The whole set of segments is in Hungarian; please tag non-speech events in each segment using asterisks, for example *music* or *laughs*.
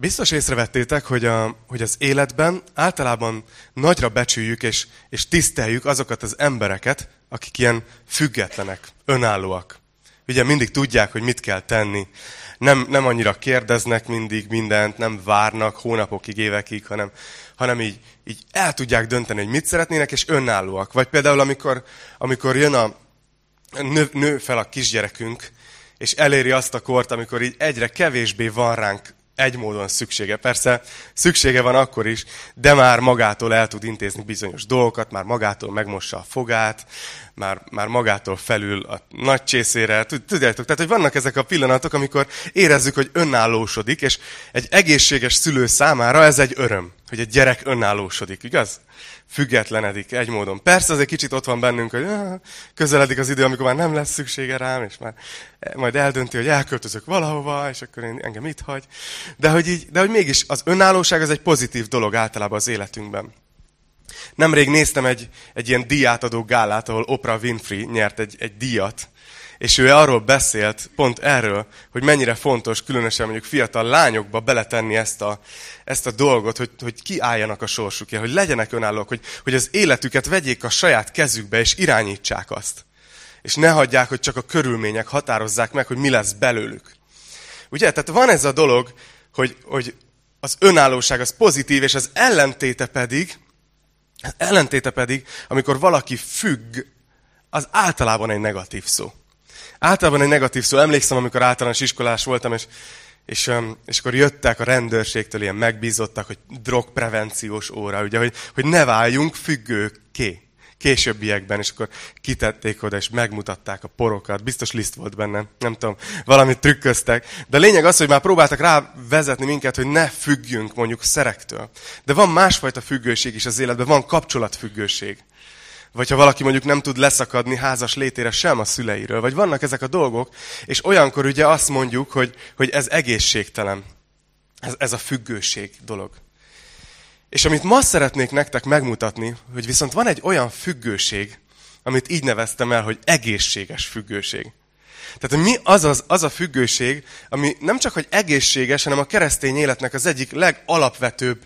Biztos észrevettétek, hogy, a, hogy az életben általában nagyra becsüljük és, és tiszteljük azokat az embereket, akik ilyen függetlenek, önállóak. Ugye mindig tudják, hogy mit kell tenni. Nem, nem annyira kérdeznek mindig mindent, nem várnak hónapokig, évekig, hanem, hanem így, így el tudják dönteni, hogy mit szeretnének, és önállóak. Vagy például, amikor, amikor jön a nő, nő fel a kisgyerekünk, és eléri azt a kort, amikor így egyre kevésbé van ránk egy módon szüksége. Persze szüksége van akkor is, de már magától el tud intézni bizonyos dolgokat, már magától megmossa a fogát, már, már magától felül a nagy csészére. Tudjátok, tehát hogy vannak ezek a pillanatok, amikor érezzük, hogy önállósodik, és egy egészséges szülő számára ez egy öröm, hogy egy gyerek önállósodik, igaz? Függetlenedik egy módon. Persze az egy kicsit ott van bennünk, hogy közeledik az idő, amikor már nem lesz szüksége rám, és már majd eldönti, hogy elköltözök valahova, és akkor én, engem itt hagy. De hogy, így, de hogy mégis az önállóság az egy pozitív dolog általában az életünkben. Nemrég néztem egy, egy ilyen díjátadó gálát, ahol Oprah Winfrey nyert egy, egy díjat, és ő arról beszélt, pont erről, hogy mennyire fontos, különösen mondjuk fiatal lányokba beletenni ezt a, ezt a dolgot, hogy, hogy kiálljanak a sorsukért, hogy legyenek önállók, hogy, hogy az életüket vegyék a saját kezükbe, és irányítsák azt. És ne hagyják, hogy csak a körülmények határozzák meg, hogy mi lesz belőlük. Ugye? Tehát van ez a dolog, hogy, hogy az önállóság az pozitív, és az ellentéte pedig, az ellentéte pedig, amikor valaki függ, az általában egy negatív szó. Általában egy negatív szó. Emlékszem, amikor általános iskolás voltam, és, és, és akkor jöttek a rendőrségtől ilyen megbízottak, hogy drogprevenciós óra, ugye, hogy, hogy ne váljunk függőké későbbiekben, és akkor kitették oda, és megmutatták a porokat. Biztos liszt volt benne, nem tudom, valamit trükköztek. De a lényeg az, hogy már próbáltak rá vezetni minket, hogy ne függjünk mondjuk szerektől. De van másfajta függőség is az életben, van kapcsolatfüggőség. Vagy ha valaki mondjuk nem tud leszakadni házas létére sem a szüleiről. Vagy vannak ezek a dolgok, és olyankor ugye azt mondjuk, hogy, hogy ez egészségtelen. Ez, ez a függőség dolog. És amit ma szeretnék nektek megmutatni, hogy viszont van egy olyan függőség, amit így neveztem el, hogy egészséges függőség. Tehát, mi az, az, az a függőség, ami nem csak, hogy egészséges, hanem a keresztény életnek az egyik legalapvetőbb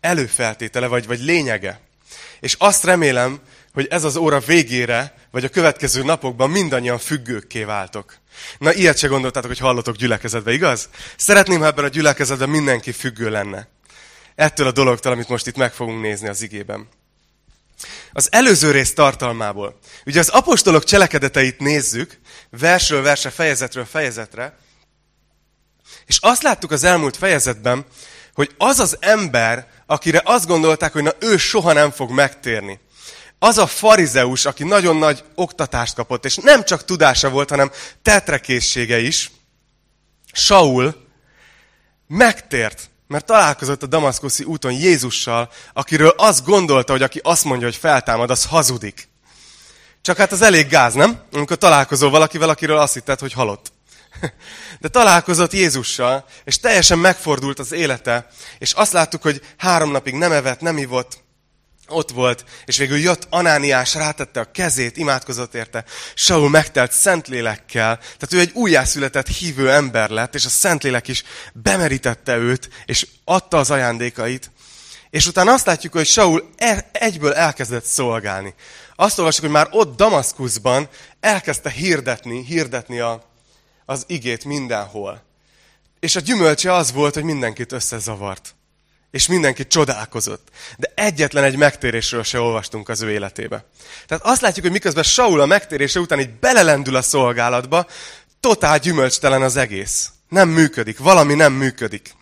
előfeltétele, vagy, vagy lényege. És azt remélem, hogy ez az óra végére, vagy a következő napokban mindannyian függőkké váltok. Na, ilyet se gondoltátok, hogy hallotok gyülekezetbe, igaz? Szeretném, ha ebben a gyülekezetben mindenki függő lenne. Ettől a dologtól, amit most itt meg fogunk nézni az igében. Az előző rész tartalmából. Ugye az apostolok cselekedeteit nézzük, versről verse, fejezetről fejezetre, és azt láttuk az elmúlt fejezetben, hogy az az ember, akire azt gondolták, hogy na ő soha nem fog megtérni, az a farizeus, aki nagyon nagy oktatást kapott, és nem csak tudása volt, hanem tetrekészsége is, Saul megtért, mert találkozott a damaszkuszi úton Jézussal, akiről azt gondolta, hogy aki azt mondja, hogy feltámad, az hazudik. Csak hát az elég gáz, nem? Amikor találkozol valakivel, akiről azt hitted, hogy halott. *laughs* De találkozott Jézussal, és teljesen megfordult az élete, és azt láttuk, hogy három napig nem evett, nem ivott, ott volt, és végül jött Anániás, rátette a kezét, imádkozott érte. Saul megtelt Szentlélekkel, tehát ő egy újjászületett hívő ember lett, és a Szentlélek is bemerítette őt, és adta az ajándékait. És utána azt látjuk, hogy Saul e- egyből elkezdett szolgálni. Azt olvasjuk, hogy már ott Damaszkuszban elkezdte hirdetni, hirdetni a, az igét mindenhol. És a gyümölcse az volt, hogy mindenkit összezavart. És mindenki csodálkozott. De egyetlen egy megtérésről se olvastunk az ő életébe. Tehát azt látjuk, hogy miközben Saul a megtérése után így belelendül a szolgálatba, totál gyümölcstelen az egész. Nem működik, valami nem működik.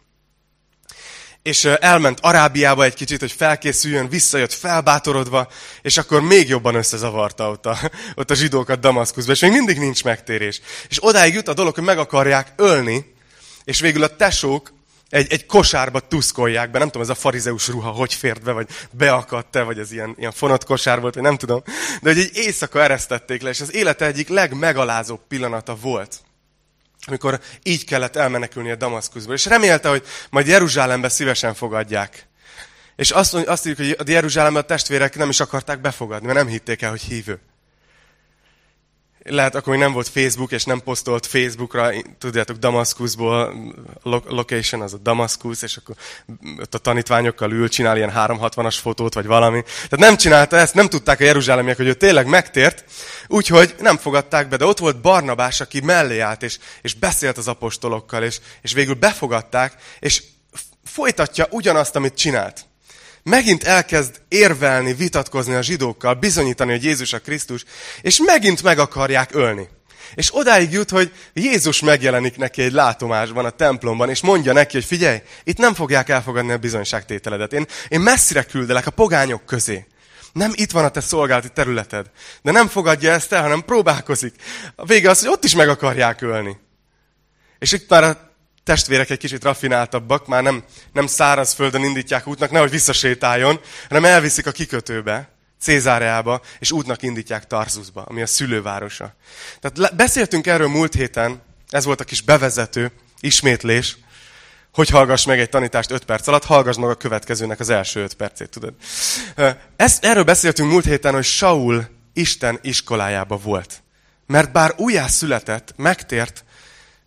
És elment Arábiába egy kicsit, hogy felkészüljön, visszajött felbátorodva, és akkor még jobban összezavarta ott a, *laughs* ott a zsidókat Damaszkuszba, és még mindig nincs megtérés. És odáig jut a dolog, hogy meg akarják ölni, és végül a tesók egy, egy kosárba tuszkolják be, nem tudom, ez a farizeus ruha hogy fért be, vagy beakadt-e, vagy ez ilyen, ilyen fonott kosár volt, vagy nem tudom. De hogy egy éjszaka eresztették le, és az élete egyik legmegalázóbb pillanata volt. Amikor így kellett elmenekülni a Damaszkuszból. És remélte, hogy majd Jeruzsálembe szívesen fogadják. És azt, azt írjuk, hogy a Jeruzsálemben a testvérek nem is akarták befogadni, mert nem hitték el, hogy hívő. Lehet, akkor még nem volt Facebook, és nem posztolt Facebookra, tudjátok, Damaszkuszból, location az a Damaszkusz, és akkor ott a tanítványokkal ül, csinál ilyen 360-as fotót, vagy valami. Tehát nem csinálta ezt, nem tudták a jeruzsálemiek, hogy ő tényleg megtért, úgyhogy nem fogadták be, de ott volt Barnabás, aki mellé állt, és, és beszélt az apostolokkal, és, és végül befogadták, és folytatja ugyanazt, amit csinált megint elkezd érvelni, vitatkozni a zsidókkal, bizonyítani, hogy Jézus a Krisztus, és megint meg akarják ölni. És odáig jut, hogy Jézus megjelenik neki egy látomásban a templomban, és mondja neki, hogy figyelj, itt nem fogják elfogadni a bizonyságtételedet. Én, én messzire küldelek a pogányok közé. Nem itt van a te szolgálati területed. De nem fogadja ezt el, hanem próbálkozik. A vége az, hogy ott is meg akarják ölni. És itt már a testvérek egy kicsit rafináltabbak, már nem, nem szárazföldön indítják útnak, nehogy visszasétáljon, hanem elviszik a kikötőbe, Cézáreába, és útnak indítják Tarzuszba, ami a szülővárosa. Tehát beszéltünk erről múlt héten, ez volt a kis bevezető, ismétlés, hogy hallgass meg egy tanítást 5 perc alatt, hallgass meg a következőnek az első 5 percét, tudod. Ezt, erről beszéltünk múlt héten, hogy Saul Isten iskolájába volt. Mert bár újjá született, megtért,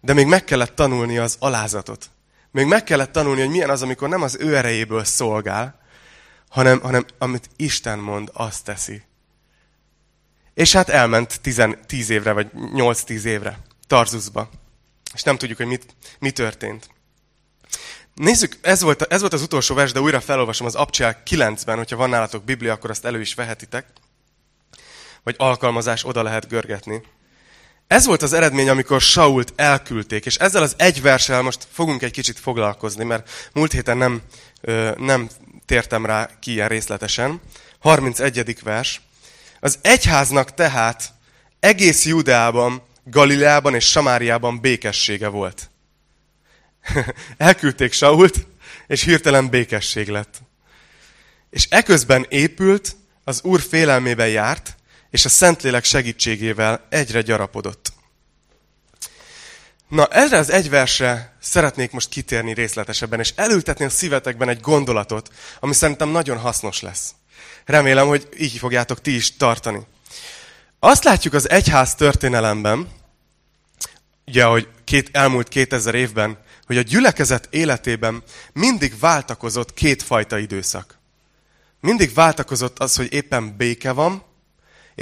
de még meg kellett tanulni az alázatot. Még meg kellett tanulni, hogy milyen az, amikor nem az ő erejéből szolgál, hanem, hanem amit Isten mond, azt teszi. És hát elment 10 évre, vagy 8-10 évre Tarzuszba. És nem tudjuk, hogy mit, mi történt. Nézzük, ez volt, ez volt az utolsó vers, de újra felolvasom az Abcsel 9-ben, hogyha van nálatok Biblia, akkor azt elő is vehetitek. Vagy alkalmazás oda lehet görgetni. Ez volt az eredmény, amikor Sault elküldték, és ezzel az egy verssel most fogunk egy kicsit foglalkozni, mert múlt héten nem, nem tértem rá ki ilyen részletesen. 31. vers. Az egyháznak tehát egész Judeában, Galileában és Samáriában békessége volt. *laughs* Elküldték Sault, és hirtelen békesség lett. És eközben épült, az Úr félelmében járt, és a Szentlélek segítségével egyre gyarapodott. Na, erre az egy versre szeretnék most kitérni részletesebben, és elültetni a szívetekben egy gondolatot, ami szerintem nagyon hasznos lesz. Remélem, hogy így fogjátok ti is tartani. Azt látjuk az egyház történelemben, ugye, hogy két, elmúlt 2000 évben, hogy a gyülekezet életében mindig váltakozott kétfajta időszak. Mindig váltakozott az, hogy éppen béke van,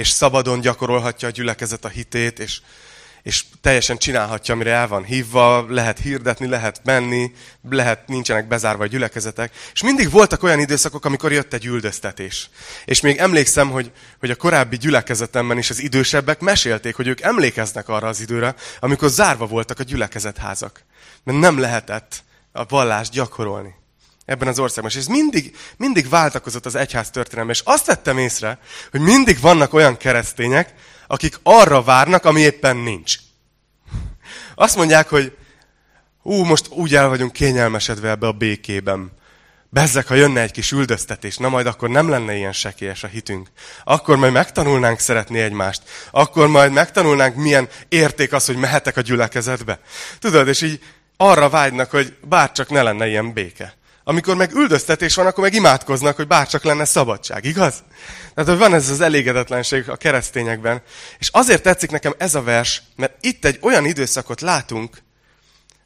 és szabadon gyakorolhatja a gyülekezet a hitét, és, és teljesen csinálhatja, amire el van hívva, lehet hirdetni, lehet menni, lehet, nincsenek bezárva a gyülekezetek. És mindig voltak olyan időszakok, amikor jött egy üldöztetés. És még emlékszem, hogy, hogy a korábbi gyülekezetemben is az idősebbek mesélték, hogy ők emlékeznek arra az időre, amikor zárva voltak a gyülekezetházak. Mert nem lehetett a vallást gyakorolni ebben az országban. És ez mindig, mindig váltakozott az egyház történelme. És azt vettem észre, hogy mindig vannak olyan keresztények, akik arra várnak, ami éppen nincs. Azt mondják, hogy ú, most úgy el vagyunk kényelmesedve ebbe a békében. Bezzek, ha jönne egy kis üldöztetés, na majd akkor nem lenne ilyen sekélyes a hitünk. Akkor majd megtanulnánk szeretni egymást. Akkor majd megtanulnánk, milyen érték az, hogy mehetek a gyülekezetbe. Tudod, és így arra vágynak, hogy bárcsak ne lenne ilyen béke. Amikor meg üldöztetés van, akkor meg imádkoznak, hogy bárcsak lenne szabadság, igaz? Tehát, hogy van ez az elégedetlenség a keresztényekben. És azért tetszik nekem ez a vers, mert itt egy olyan időszakot látunk,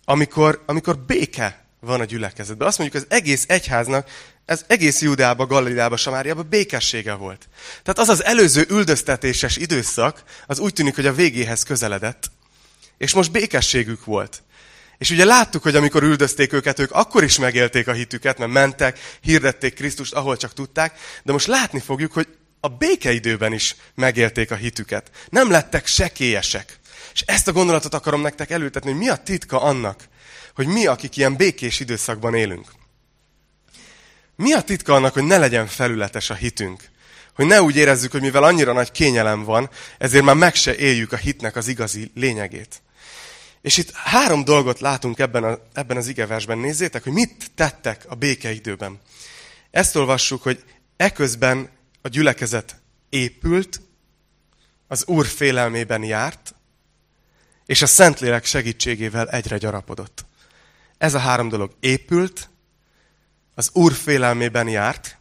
amikor, amikor béke van a gyülekezetben. Azt mondjuk, az egész egyháznak, ez egész Judába, Galileába, Samáriába békessége volt. Tehát az az előző üldöztetéses időszak, az úgy tűnik, hogy a végéhez közeledett. És most békességük volt. És ugye láttuk, hogy amikor üldözték őket, ők akkor is megélték a hitüket, mert mentek, hirdették Krisztust, ahol csak tudták, de most látni fogjuk, hogy a békeidőben is megélték a hitüket. Nem lettek sekélyesek. És ezt a gondolatot akarom nektek elültetni, hogy mi a titka annak, hogy mi, akik ilyen békés időszakban élünk. Mi a titka annak, hogy ne legyen felületes a hitünk? Hogy ne úgy érezzük, hogy mivel annyira nagy kényelem van, ezért már meg se éljük a hitnek az igazi lényegét. És itt három dolgot látunk ebben, a, ebben az igeversben. Nézzétek, hogy mit tettek a békeidőben. Ezt olvassuk, hogy eközben a gyülekezet épült, az Úr félelmében járt, és a Szentlélek segítségével egyre gyarapodott. Ez a három dolog épült, az Úr félelmében járt,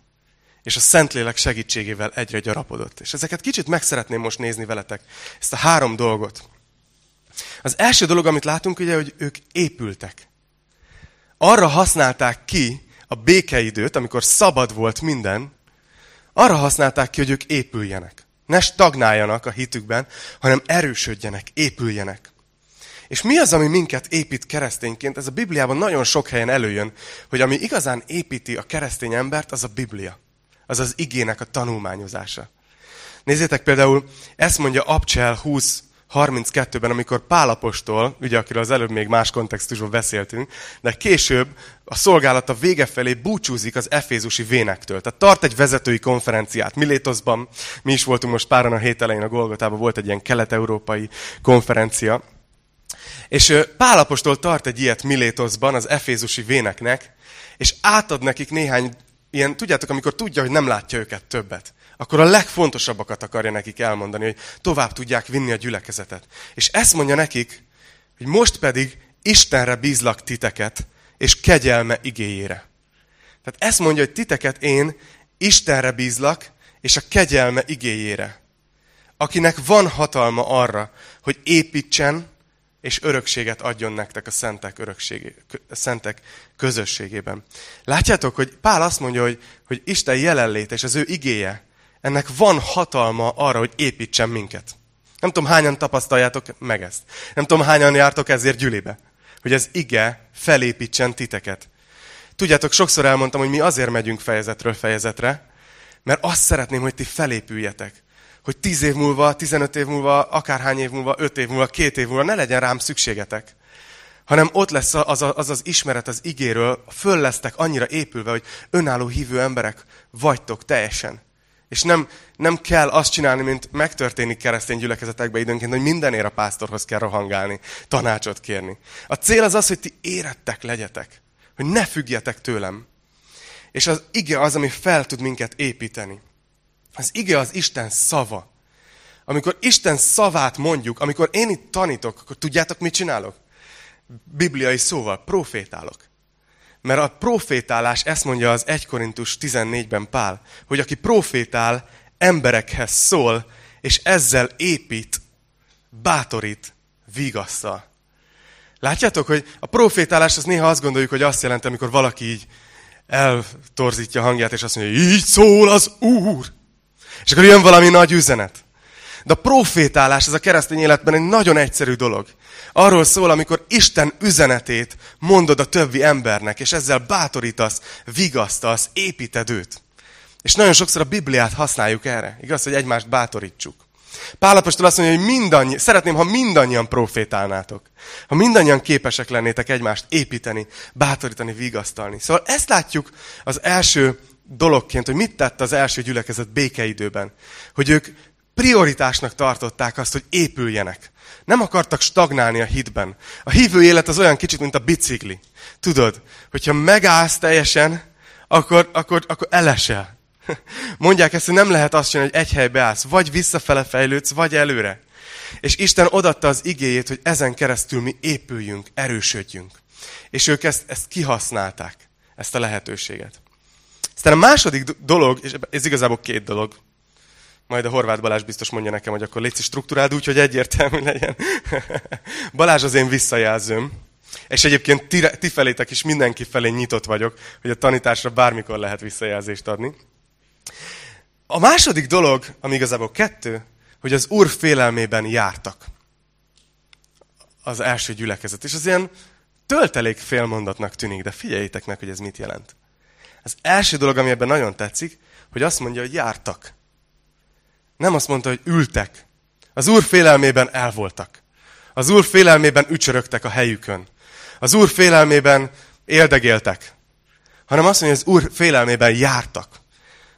és a Szentlélek segítségével egyre gyarapodott. És ezeket kicsit meg szeretném most nézni veletek, ezt a három dolgot. Az első dolog, amit látunk, ugye, hogy ők épültek. Arra használták ki a békeidőt, amikor szabad volt minden, arra használták ki, hogy ők épüljenek. Ne stagnáljanak a hitükben, hanem erősödjenek, épüljenek. És mi az, ami minket épít keresztényként? Ez a Bibliában nagyon sok helyen előjön, hogy ami igazán építi a keresztény embert, az a Biblia. Az az igének a tanulmányozása. Nézzétek például, ezt mondja Abcsel 20, 32-ben, amikor Pálapostól, ugye akiről az előbb még más kontextusban beszéltünk, de később a szolgálata vége felé búcsúzik az efézusi vénektől. Tehát tart egy vezetői konferenciát Milétoszban, mi is voltunk most páran a hét elején a Golgotában, volt egy ilyen kelet-európai konferencia. És Pálapostól tart egy ilyet Milétoszban az efézusi véneknek, és átad nekik néhány ilyen, tudjátok, amikor tudja, hogy nem látja őket többet akkor a legfontosabbakat akarja nekik elmondani, hogy tovább tudják vinni a gyülekezetet. És ezt mondja nekik, hogy most pedig Istenre bízlak titeket, és kegyelme igéjére. Tehát ezt mondja, hogy titeket én Istenre bízlak, és a kegyelme igéjére. Akinek van hatalma arra, hogy építsen, és örökséget adjon nektek a szentek, örökségé, a szentek közösségében. Látjátok, hogy Pál azt mondja, hogy, hogy Isten jelenlét és az ő igéje ennek van hatalma arra, hogy építsen minket. Nem tudom, hányan tapasztaljátok meg ezt. Nem tudom, hányan jártok ezért gyülibe. Hogy ez ige felépítsen titeket. Tudjátok, sokszor elmondtam, hogy mi azért megyünk fejezetről fejezetre, mert azt szeretném, hogy ti felépüljetek. Hogy tíz év múlva, tizenöt év múlva, akárhány év múlva, öt év múlva, két év múlva ne legyen rám szükségetek. Hanem ott lesz az az, az ismeret az igéről, föl lesztek annyira épülve, hogy önálló hívő emberek vagytok teljesen. És nem, nem kell azt csinálni, mint megtörténik keresztény gyülekezetekben időnként, hogy mindenért a pásztorhoz kell rohangálni, tanácsot kérni. A cél az az, hogy ti érettek legyetek. Hogy ne függjetek tőlem. És az ige az, ami fel tud minket építeni. Az ige az Isten szava. Amikor Isten szavát mondjuk, amikor én itt tanítok, akkor tudjátok, mit csinálok? Bibliai szóval, profétálok. Mert a profétálás, ezt mondja az 1 Korintus 14-ben Pál, hogy aki profétál, emberekhez szól, és ezzel épít, bátorít, vigasztal. Látjátok, hogy a profétálás, az néha azt gondoljuk, hogy azt jelenti, amikor valaki így eltorzítja a hangját, és azt mondja, így szól az Úr. És akkor jön valami nagy üzenet. De a profétálás, ez a keresztény életben egy nagyon egyszerű dolog. Arról szól, amikor Isten üzenetét mondod a többi embernek, és ezzel bátorítasz, vigasztasz, építed őt. És nagyon sokszor a Bibliát használjuk erre. Igaz, hogy egymást bátorítsuk. Pálapostól azt mondja, hogy mindannyi, szeretném, ha mindannyian profétálnátok. Ha mindannyian képesek lennétek egymást építeni, bátorítani, vigasztalni. Szóval ezt látjuk az első dologként, hogy mit tett az első gyülekezet békeidőben. Hogy ők prioritásnak tartották azt, hogy épüljenek. Nem akartak stagnálni a hitben. A hívő élet az olyan kicsit, mint a bicikli. Tudod, hogyha megállsz teljesen, akkor, akkor, akkor elesel. *laughs* Mondják ezt, hogy nem lehet azt csinálni, hogy egy helybe állsz. Vagy visszafele fejlődsz, vagy előre. És Isten odatta az igéjét, hogy ezen keresztül mi épüljünk, erősödjünk. És ők ezt, ezt kihasználták, ezt a lehetőséget. Aztán a második dolog, és ez igazából két dolog, majd a Horváth Balázs biztos mondja nekem, hogy akkor légy struktúráld úgy, hogy egyértelmű legyen. *laughs* Balázs az én visszajelzőm. És egyébként ti, ti felétek is mindenki felé nyitott vagyok, hogy a tanításra bármikor lehet visszajelzést adni. A második dolog, ami igazából kettő, hogy az Úr félelmében jártak. Az első gyülekezet. És az ilyen töltelék félmondatnak tűnik, de figyeljétek meg, hogy ez mit jelent. Az első dolog, ami ebben nagyon tetszik, hogy azt mondja, hogy jártak. Nem azt mondta, hogy ültek. Az Úr félelmében elvoltak. Az Úr félelmében ücsörögtek a helyükön. Az Úr félelmében éldegéltek. Hanem azt mondja, hogy az Úr félelmében jártak.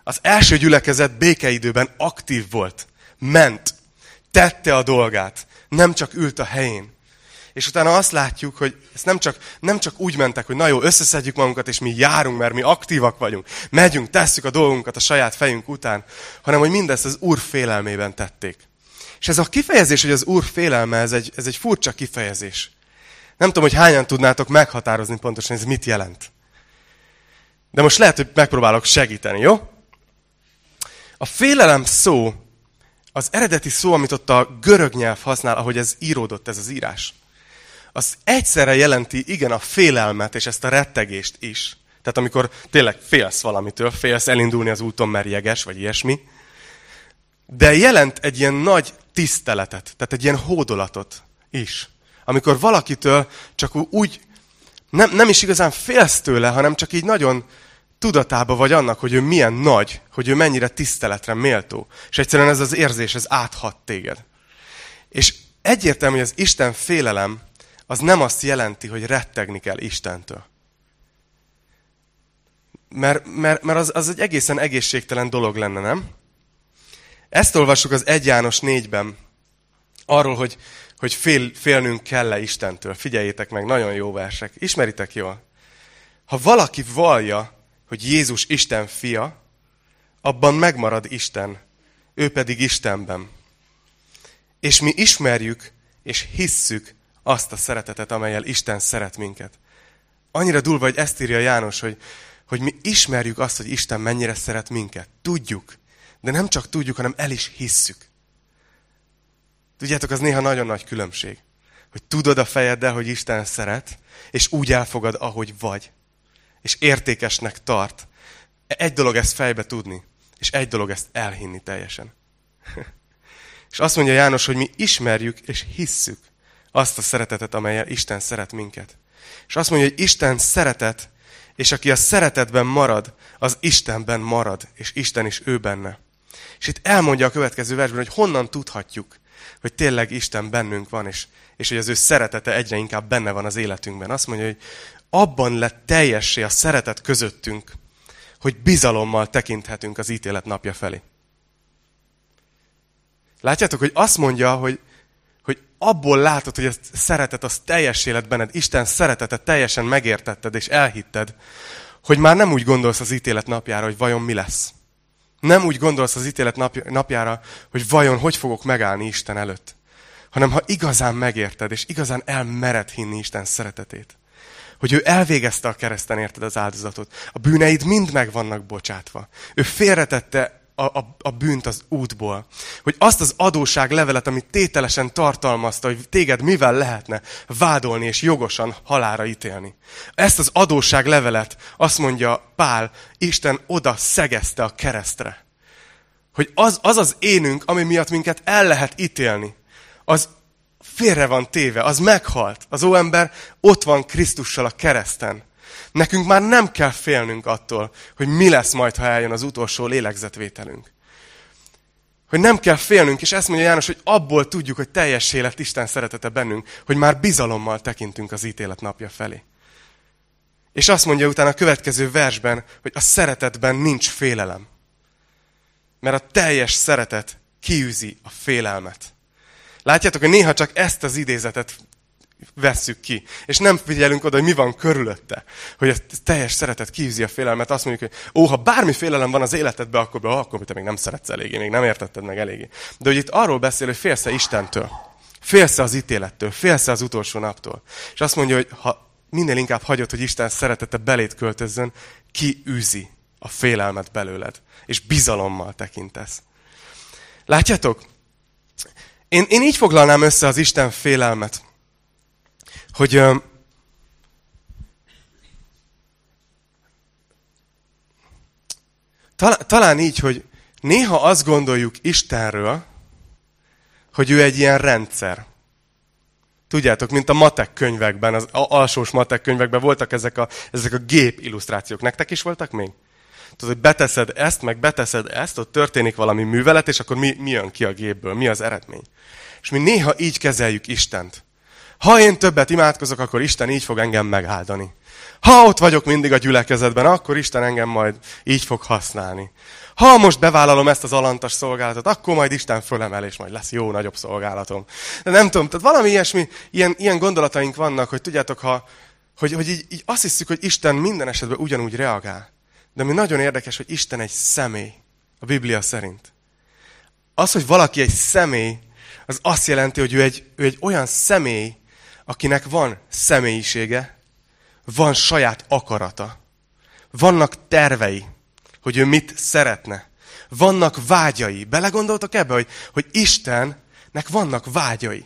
Az első gyülekezet békeidőben aktív volt. Ment. Tette a dolgát. Nem csak ült a helyén. És utána azt látjuk, hogy ezt nem csak, nem csak úgy mentek, hogy na jó, összeszedjük magunkat, és mi járunk, mert mi aktívak vagyunk. Megyünk, tesszük a dolgunkat a saját fejünk után, hanem hogy mindezt az Úr félelmében tették. És ez a kifejezés, hogy az Úr félelme, ez egy, ez egy furcsa kifejezés. Nem tudom, hogy hányan tudnátok meghatározni pontosan, ez mit jelent. De most lehet, hogy megpróbálok segíteni, jó? A félelem szó, az eredeti szó, amit ott a görög nyelv használ, ahogy ez íródott, ez az írás, az egyszerre jelenti, igen, a félelmet és ezt a rettegést is. Tehát amikor tényleg félsz valamitől, félsz elindulni az úton, mert jeges, vagy ilyesmi, de jelent egy ilyen nagy tiszteletet, tehát egy ilyen hódolatot is. Amikor valakitől csak úgy, nem, nem is igazán félsz tőle, hanem csak így nagyon tudatába vagy annak, hogy ő milyen nagy, hogy ő mennyire tiszteletre méltó. És egyszerűen ez az érzés, ez áthat téged. És egyértelmű, hogy az Isten félelem az nem azt jelenti, hogy rettegni kell Istentől. Mert, mert, mert az, az egy egészen egészségtelen dolog lenne, nem? Ezt olvassuk az 1 János 4-ben, arról, hogy, hogy fél, félnünk kell-e Istentől. Figyeljétek meg, nagyon jó versek. Ismeritek jól? Ha valaki vallja, hogy Jézus Isten fia, abban megmarad Isten, ő pedig Istenben. És mi ismerjük és hisszük azt a szeretetet, amelyel Isten szeret minket. Annyira durva, hogy ezt írja János, hogy, hogy mi ismerjük azt, hogy Isten mennyire szeret minket. Tudjuk. De nem csak tudjuk, hanem el is hisszük. Tudjátok, az néha nagyon nagy különbség. Hogy tudod a fejeddel, hogy Isten szeret, és úgy elfogad, ahogy vagy. És értékesnek tart. Egy dolog ezt fejbe tudni, és egy dolog ezt elhinni teljesen. *laughs* és azt mondja János, hogy mi ismerjük és hisszük azt a szeretetet, amelyel Isten szeret minket. És azt mondja, hogy Isten szeretet, és aki a szeretetben marad, az Istenben marad, és Isten is ő benne. És itt elmondja a következő versben, hogy honnan tudhatjuk, hogy tényleg Isten bennünk van, és, és hogy az ő szeretete egyre inkább benne van az életünkben. Azt mondja, hogy abban lett teljessé a szeretet közöttünk, hogy bizalommal tekinthetünk az ítélet napja felé. Látjátok, hogy azt mondja, hogy, hogy abból látod, hogy a szeretet az teljes élet benned, Isten szeretetet teljesen megértetted és elhitted, hogy már nem úgy gondolsz az ítélet napjára, hogy vajon mi lesz. Nem úgy gondolsz az ítélet napjára, hogy vajon hogy fogok megállni Isten előtt. Hanem ha igazán megérted, és igazán elmered hinni Isten szeretetét. Hogy ő elvégezte a kereszten érted az áldozatot. A bűneid mind meg vannak bocsátva. Ő félretette a, a, a bűnt az útból. Hogy azt az adóság levelet, amit tételesen tartalmazta, hogy téged mivel lehetne vádolni és jogosan halára ítélni. Ezt az adóság levelet, azt mondja Pál, Isten oda szegezte a keresztre. Hogy az az, az énünk, ami miatt minket el lehet ítélni, az félre van téve, az meghalt. Az óember ott van Krisztussal a kereszten. Nekünk már nem kell félnünk attól, hogy mi lesz majd, ha eljön az utolsó lélegzetvételünk. Hogy nem kell félnünk, és ezt mondja János, hogy abból tudjuk, hogy teljes élet Isten szeretete bennünk, hogy már bizalommal tekintünk az ítélet napja felé. És azt mondja utána a következő versben, hogy a szeretetben nincs félelem. Mert a teljes szeretet kiűzi a félelmet. Látjátok, hogy néha csak ezt az idézetet vesszük ki. És nem figyelünk oda, hogy mi van körülötte. Hogy a teljes szeretet kiűzi a félelmet. Azt mondjuk, hogy ó, ha bármi félelem van az életedben, akkor, be, akkor te még nem szeretsz eléggé, még nem értetted meg eléggé. De hogy itt arról beszél, hogy félsz Istentől. Félsz az ítélettől, félsz az utolsó naptól. És azt mondja, hogy ha minél inkább hagyod, hogy Isten szeretete belét költözzön, kiűzi a félelmet belőled. És bizalommal tekintesz. Látjátok? Én, én így foglalnám össze az Isten félelmet hogy talán, így, hogy néha azt gondoljuk Istenről, hogy ő egy ilyen rendszer. Tudjátok, mint a matek könyvekben, az alsós matek könyvekben voltak ezek a, ezek a gép illusztrációk. Nektek is voltak még? Tudod, hogy beteszed ezt, meg beteszed ezt, ott történik valami művelet, és akkor mi, mi jön ki a gépből, mi az eredmény. És mi néha így kezeljük Istent. Ha én többet imádkozok, akkor Isten így fog engem megáldani. Ha ott vagyok mindig a gyülekezetben, akkor Isten engem majd így fog használni. Ha most bevállalom ezt az alantas szolgálatot, akkor majd Isten fölemel, és majd lesz jó, nagyobb szolgálatom. De nem tudom, tehát valami ilyesmi, ilyen, ilyen gondolataink vannak, hogy tudjátok, ha, hogy, hogy így, így azt hiszük, hogy Isten minden esetben ugyanúgy reagál. De mi nagyon érdekes, hogy Isten egy személy, a Biblia szerint. Az, hogy valaki egy személy, az azt jelenti, hogy ő egy, ő egy olyan személy, akinek van személyisége, van saját akarata, vannak tervei, hogy ő mit szeretne. Vannak vágyai. Belegondoltok ebbe, hogy, hogy Istennek vannak vágyai.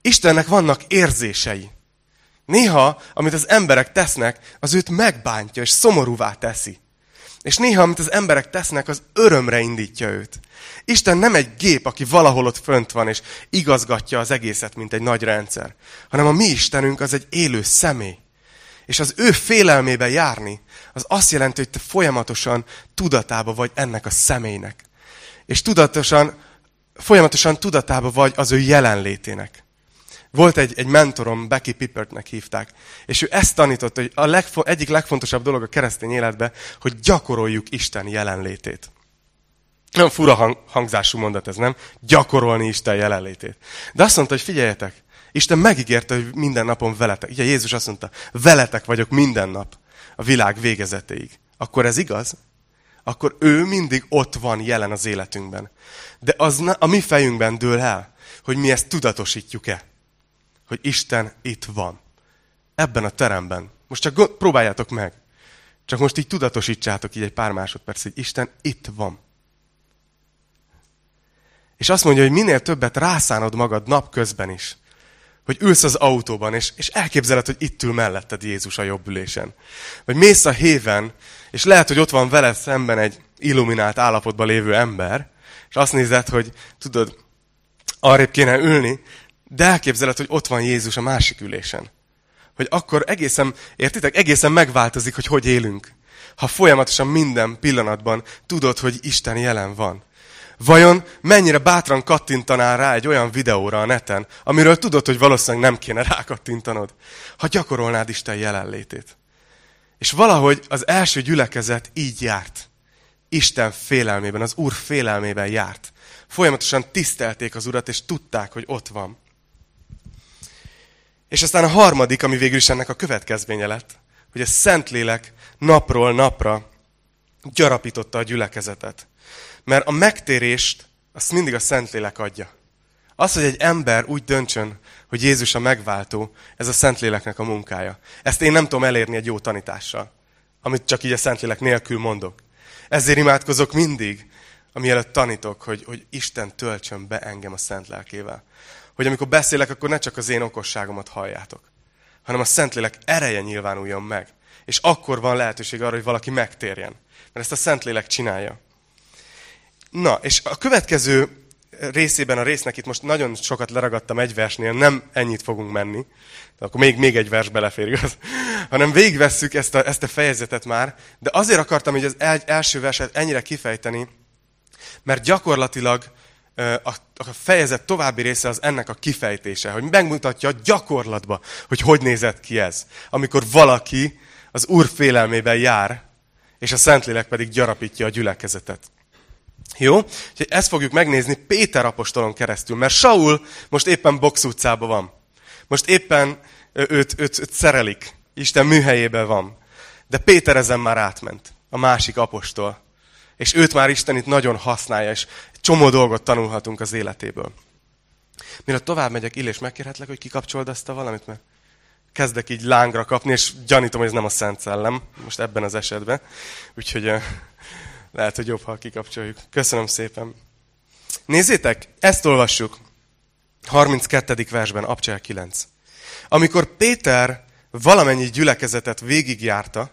Istennek vannak érzései. Néha, amit az emberek tesznek, az őt megbántja és szomorúvá teszi. És néha, amit az emberek tesznek, az örömre indítja őt. Isten nem egy gép, aki valahol ott fönt van, és igazgatja az egészet, mint egy nagy rendszer. Hanem a mi Istenünk az egy élő személy. És az ő félelmébe járni, az azt jelenti, hogy te folyamatosan tudatába vagy ennek a személynek. És tudatosan, folyamatosan tudatába vagy az ő jelenlétének. Volt egy, egy mentorom, Becky Pippertnek hívták, és ő ezt tanította, hogy a legfo- egyik legfontosabb dolog a keresztény életben, hogy gyakoroljuk Isten jelenlétét. Nem fura hang, hangzású mondat ez, nem? Gyakorolni Isten jelenlétét. De azt mondta, hogy figyeljetek, Isten megígérte, hogy minden napon veletek. Ugye Jézus azt mondta, veletek vagyok minden nap a világ végezetéig. Akkor ez igaz? Akkor ő mindig ott van jelen az életünkben. De az a mi fejünkben dől el, hogy mi ezt tudatosítjuk-e hogy Isten itt van. Ebben a teremben. Most csak próbáljátok meg. Csak most így tudatosítsátok így egy pár másodperc, hogy Isten itt van. És azt mondja, hogy minél többet rászánod magad napközben is, hogy ülsz az autóban, és, és elképzeled, hogy itt ül melletted Jézus a jobb ülésen. Vagy mész a héven, és lehet, hogy ott van veled szemben egy illuminált állapotban lévő ember, és azt nézed, hogy tudod, arrébb kéne ülni, de elképzeled, hogy ott van Jézus a másik ülésen. Hogy akkor egészen, értitek, egészen megváltozik, hogy hogy élünk. Ha folyamatosan minden pillanatban tudod, hogy Isten jelen van. Vajon mennyire bátran kattintanál rá egy olyan videóra a neten, amiről tudod, hogy valószínűleg nem kéne rákattintanod, ha gyakorolnád Isten jelenlétét. És valahogy az első gyülekezet így járt. Isten félelmében, az Úr félelmében járt. Folyamatosan tisztelték az Urat, és tudták, hogy ott van. És aztán a harmadik, ami végül is ennek a következménye lett, hogy a Szentlélek napról napra gyarapította a gyülekezetet. Mert a megtérést azt mindig a Szentlélek adja. Az, hogy egy ember úgy döntsön, hogy Jézus a megváltó, ez a Szentléleknek a munkája. Ezt én nem tudom elérni egy jó tanítással, amit csak így a Szentlélek nélkül mondok. Ezért imádkozok mindig, amielőtt tanítok, hogy, hogy Isten töltsön be engem a Szent Lelkével hogy amikor beszélek, akkor ne csak az én okosságomat halljátok, hanem a Szentlélek ereje nyilvánuljon meg. És akkor van lehetőség arra, hogy valaki megtérjen. Mert ezt a Szentlélek csinálja. Na, és a következő részében a résznek itt most nagyon sokat leragadtam egy versnél, nem ennyit fogunk menni, de akkor még, még egy vers belefér, igaz? *laughs* Hanem végigvesszük ezt a, ezt a fejezetet már, de azért akartam hogy az el, első verset ennyire kifejteni, mert gyakorlatilag a, a fejezet további része az ennek a kifejtése, hogy megmutatja gyakorlatba, hogy hogy nézett ki ez. Amikor valaki az Úr félelmében jár, és a Szentlélek pedig gyarapítja a gyülekezetet. Jó? Úgyhogy ezt fogjuk megnézni Péter apostolon keresztül, mert Saul most éppen Box utcában van. Most éppen őt, őt, őt szerelik. Isten műhelyében van. De Péter ezen már átment. A másik apostol. És őt már Isten itt nagyon használja, és csomó dolgot tanulhatunk az életéből. Mielőtt tovább megyek, Illés, megkérhetlek, hogy kikapcsold ezt a valamit, mert kezdek így lángra kapni, és gyanítom, hogy ez nem a Szent Szellem, most ebben az esetben. Úgyhogy lehet, hogy jobb, ha kikapcsoljuk. Köszönöm szépen. Nézzétek, ezt olvassuk. 32. versben, Abcsel 9. Amikor Péter valamennyi gyülekezetet végigjárta,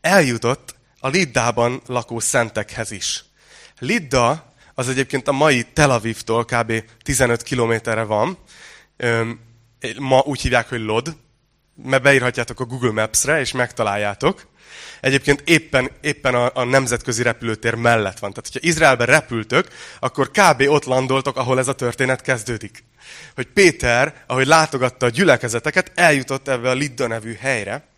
eljutott a Liddában lakó szentekhez is. Lidda az egyébként a mai Tel Avivtól kb. 15 kilométerre van. Ma úgy hívják, hogy Lod, mert beírhatjátok a Google Maps-re, és megtaláljátok. Egyébként éppen, éppen a, a nemzetközi repülőtér mellett van. Tehát, hogyha Izraelbe repültök, akkor kb. ott landoltok, ahol ez a történet kezdődik. Hogy Péter, ahogy látogatta a gyülekezeteket, eljutott ebbe a Lidda nevű helyre,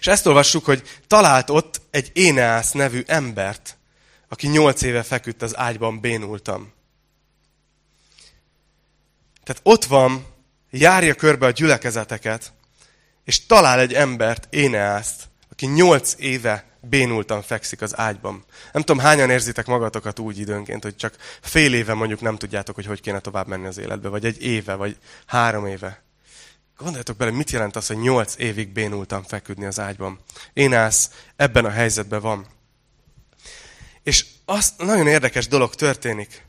és ezt olvassuk, hogy talált ott egy Éneász nevű embert, aki nyolc éve feküdt az ágyban, bénultam. Tehát ott van, járja körbe a gyülekezeteket, és talál egy embert, Éneászt, aki nyolc éve bénultan fekszik az ágyban. Nem tudom, hányan érzitek magatokat úgy időnként, hogy csak fél éve mondjuk nem tudjátok, hogy hogy kéne tovább menni az életbe, vagy egy éve, vagy három éve. Gondoljatok bele, mit jelent az, hogy nyolc évig bénultan feküdni az ágyban. Énász ebben a helyzetben van. És az nagyon érdekes dolog történik.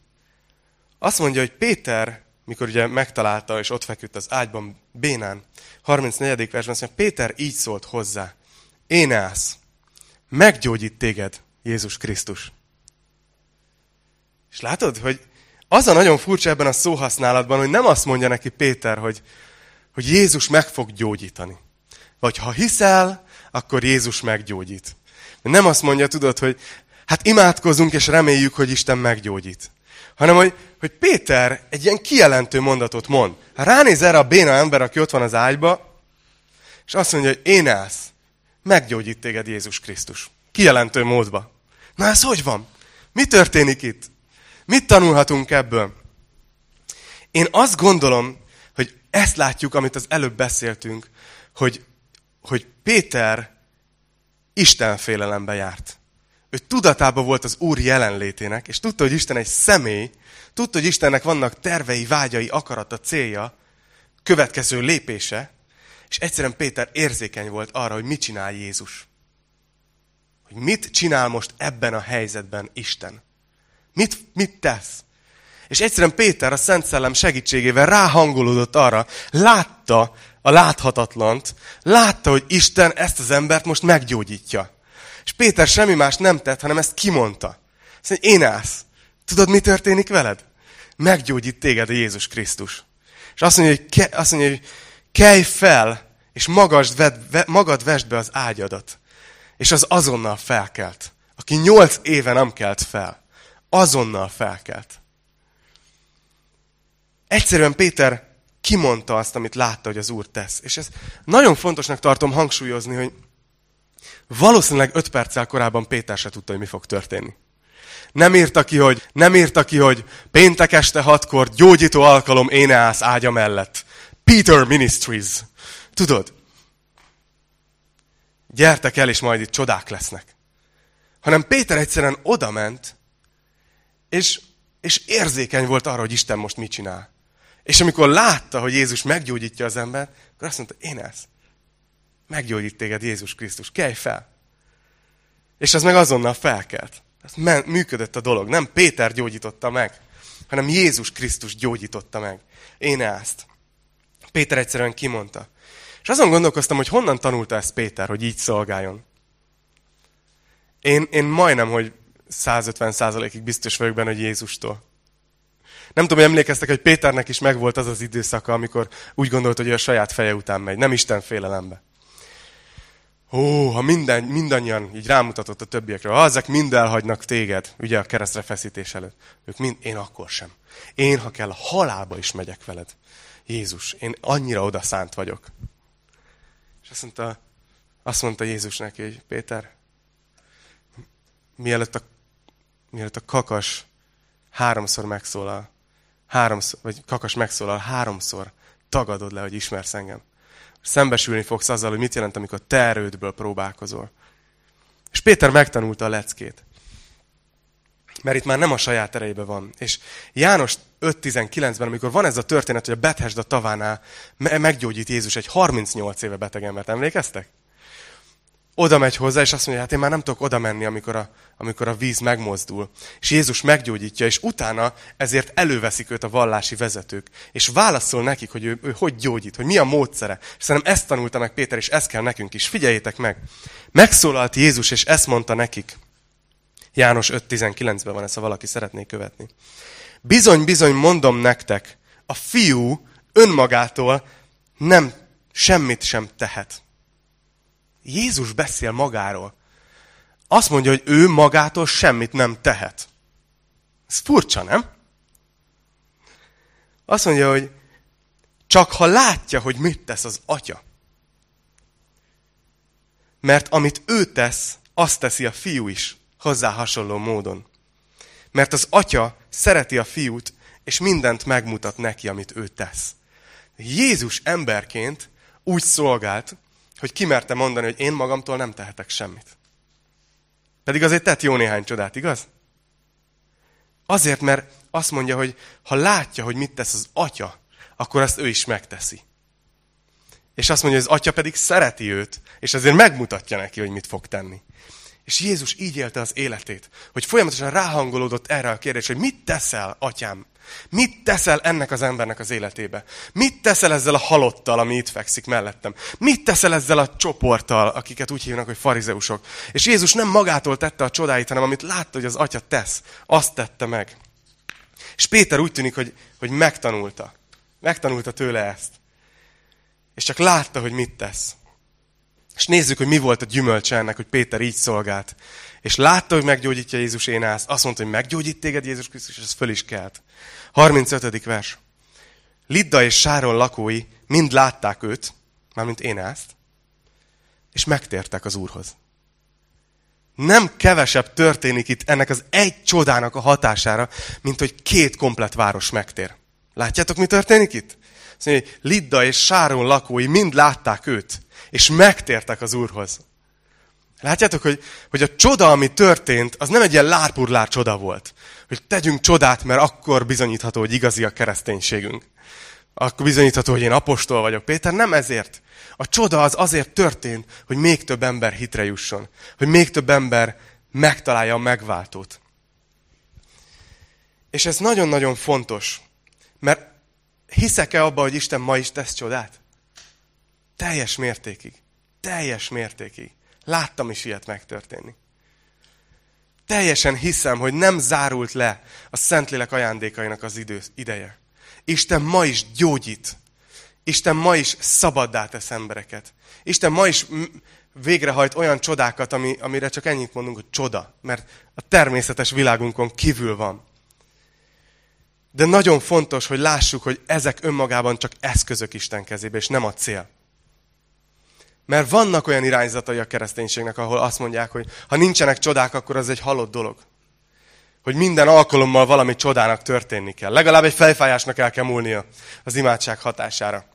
Azt mondja, hogy Péter, mikor ugye megtalálta, és ott feküdt az ágyban Bénán, 34. versben azt mondja, Péter így szólt hozzá. Éneász, meggyógyít téged Jézus Krisztus. És látod, hogy az a nagyon furcsa ebben a szóhasználatban, hogy nem azt mondja neki Péter, hogy, hogy Jézus meg fog gyógyítani. Vagy ha hiszel, akkor Jézus meggyógyít. Nem azt mondja, tudod, hogy hát imádkozunk és reméljük, hogy Isten meggyógyít. Hanem, hogy, hogy Péter egy ilyen kijelentő mondatot mond. Ránéz erre a béna ember, aki ott van az ágyba, és azt mondja, hogy én állsz, meggyógyít téged Jézus Krisztus. Kijelentő módba. Na ez hogy van? Mi történik itt? Mit tanulhatunk ebből? Én azt gondolom, hogy ezt látjuk, amit az előbb beszéltünk, hogy, hogy Péter Isten félelembe járt. Ő tudatában volt az Úr jelenlétének, és tudta, hogy Isten egy személy, tudta, hogy Istennek vannak tervei, vágyai, akarata, célja, következő lépése, és egyszerűen Péter érzékeny volt arra, hogy mit csinál Jézus. Hogy mit csinál most ebben a helyzetben Isten. Mit, mit tesz? És egyszerűen Péter a Szent Szellem segítségével ráhangolódott arra, látta a láthatatlant, látta, hogy Isten ezt az embert most meggyógyítja. És Péter semmi más nem tett, hanem ezt kimondta. Azt mondja, én állsz. Tudod, mi történik veled? Meggyógyít téged a Jézus Krisztus. És azt mondja, hogy, ke, azt mondja, hogy kelj fel, és magasd, ved, magad vesd be az ágyadat. És az azonnal felkelt. Aki nyolc éve nem kelt fel. Azonnal felkelt. Egyszerűen Péter kimondta azt, amit látta, hogy az Úr tesz. És ez nagyon fontosnak tartom hangsúlyozni, hogy valószínűleg öt perccel korábban Péter se tudta, hogy mi fog történni. Nem írta ki, hogy, nem írta ki, hogy péntek este hatkor gyógyító alkalom éneász ágya mellett. Peter Ministries. Tudod? Gyertek el, és majd itt csodák lesznek. Hanem Péter egyszerűen odament, és, és érzékeny volt arra, hogy Isten most mit csinál. És amikor látta, hogy Jézus meggyógyítja az embert, akkor azt mondta, én ez. Meggyógyít téged Jézus Krisztus, kelj fel. És az meg azonnal felkelt. Ez működött a dolog. Nem Péter gyógyította meg, hanem Jézus Krisztus gyógyította meg. Én ezt. Péter egyszerűen kimondta. És azon gondolkoztam, hogy honnan tanulta ezt Péter, hogy így szolgáljon. Én, én majdnem, hogy 150 ig biztos vagyok benne, hogy Jézustól. Nem tudom, hogy emlékeztek, hogy Péternek is megvolt az az időszaka, amikor úgy gondolt, hogy ő a saját feje után megy. Nem Isten félelembe. Ó, ha minden, mindannyian így rámutatott a többiekre, ha ezek mind elhagynak téged, ugye a keresztre feszítés előtt, ők mind, én akkor sem. Én, ha kell, halálba is megyek veled. Jézus, én annyira oda szánt vagyok. És azt mondta, azt mondta Jézus neki, hogy Péter, mielőtt a, mielőtt a kakas háromszor megszólal, háromszor, vagy kakas megszólal, háromszor tagadod le, hogy ismersz engem. Szembesülni fogsz azzal, hogy mit jelent, amikor te erődből próbálkozol. És Péter megtanulta a leckét. Mert itt már nem a saját erejébe van. És János 5.19-ben, amikor van ez a történet, hogy a Bethesda tavánál meggyógyít Jézus egy 38 éve beteg embert, emlékeztek? Oda megy hozzá, és azt mondja, hát én már nem tudok oda menni, amikor a, amikor a víz megmozdul. És Jézus meggyógyítja, és utána ezért előveszik őt a vallási vezetők. És válaszol nekik, hogy ő, ő hogy gyógyít, hogy mi a módszere. És szerintem ezt tanulta meg Péter, és ezt kell nekünk is. Figyeljétek meg! Megszólalt Jézus, és ezt mondta nekik. János 5.19-ben van ez, ha valaki szeretné követni. Bizony, bizony, mondom nektek, a fiú önmagától nem semmit sem tehet. Jézus beszél magáról. Azt mondja, hogy ő magától semmit nem tehet. Ez furcsa, nem? Azt mondja, hogy csak ha látja, hogy mit tesz az atya. Mert amit ő tesz, azt teszi a fiú is, hozzá hasonló módon. Mert az atya szereti a fiút, és mindent megmutat neki, amit ő tesz. Jézus emberként úgy szolgált, hogy kimerte mondani, hogy én magamtól nem tehetek semmit. Pedig azért tett jó néhány csodát, igaz? Azért, mert azt mondja, hogy ha látja, hogy mit tesz az atya, akkor azt ő is megteszi. És azt mondja, hogy az atya pedig szereti őt, és azért megmutatja neki, hogy mit fog tenni. És Jézus így élte az életét, hogy folyamatosan ráhangolódott erre a kérdésre, hogy mit teszel, atyám? Mit teszel ennek az embernek az életébe? Mit teszel ezzel a halottal, ami itt fekszik mellettem? Mit teszel ezzel a csoporttal, akiket úgy hívnak, hogy farizeusok? És Jézus nem magától tette a csodáit, hanem amit látta, hogy az atya tesz, azt tette meg. És Péter úgy tűnik, hogy, hogy megtanulta. Megtanulta tőle ezt. És csak látta, hogy mit tesz. És nézzük, hogy mi volt a gyümölcse ennek, hogy Péter így szolgált. És látta, hogy meggyógyítja Jézus Énászt. Azt mondta, hogy meggyógyít téged Jézus Krisztus, és ez föl is kelt. 35. vers. Lidda és Sáron lakói mind látták őt, mármint Énászt, és megtértek az Úrhoz. Nem kevesebb történik itt ennek az egy csodának a hatására, mint hogy két komplet város megtér. Látjátok, mi történik itt? Szóval, Lidda és Sáron lakói mind látták őt, és megtértek az Úrhoz. Látjátok, hogy, hogy a csoda, ami történt, az nem egy ilyen lárpurlár csoda volt. Hogy tegyünk csodát, mert akkor bizonyítható, hogy igazi a kereszténységünk. Akkor bizonyítható, hogy én apostol vagyok. Péter nem ezért. A csoda az azért történt, hogy még több ember hitre jusson. Hogy még több ember megtalálja a megváltót. És ez nagyon-nagyon fontos. Mert hiszek-e abba, hogy Isten ma is tesz csodát? Teljes mértékig. Teljes mértékig. Láttam is ilyet megtörténni. Teljesen hiszem, hogy nem zárult le a Szentlélek ajándékainak az idő, ideje. Isten ma is gyógyít. Isten ma is szabaddá tesz embereket. Isten ma is végrehajt olyan csodákat, ami, amire csak ennyit mondunk, hogy csoda. Mert a természetes világunkon kívül van. De nagyon fontos, hogy lássuk, hogy ezek önmagában csak eszközök Isten kezébe, és nem a cél. Mert vannak olyan irányzatai a kereszténységnek, ahol azt mondják, hogy ha nincsenek csodák, akkor az egy halott dolog. Hogy minden alkalommal valami csodának történni kell. Legalább egy fejfájásnak el kell múlnia az imádság hatására.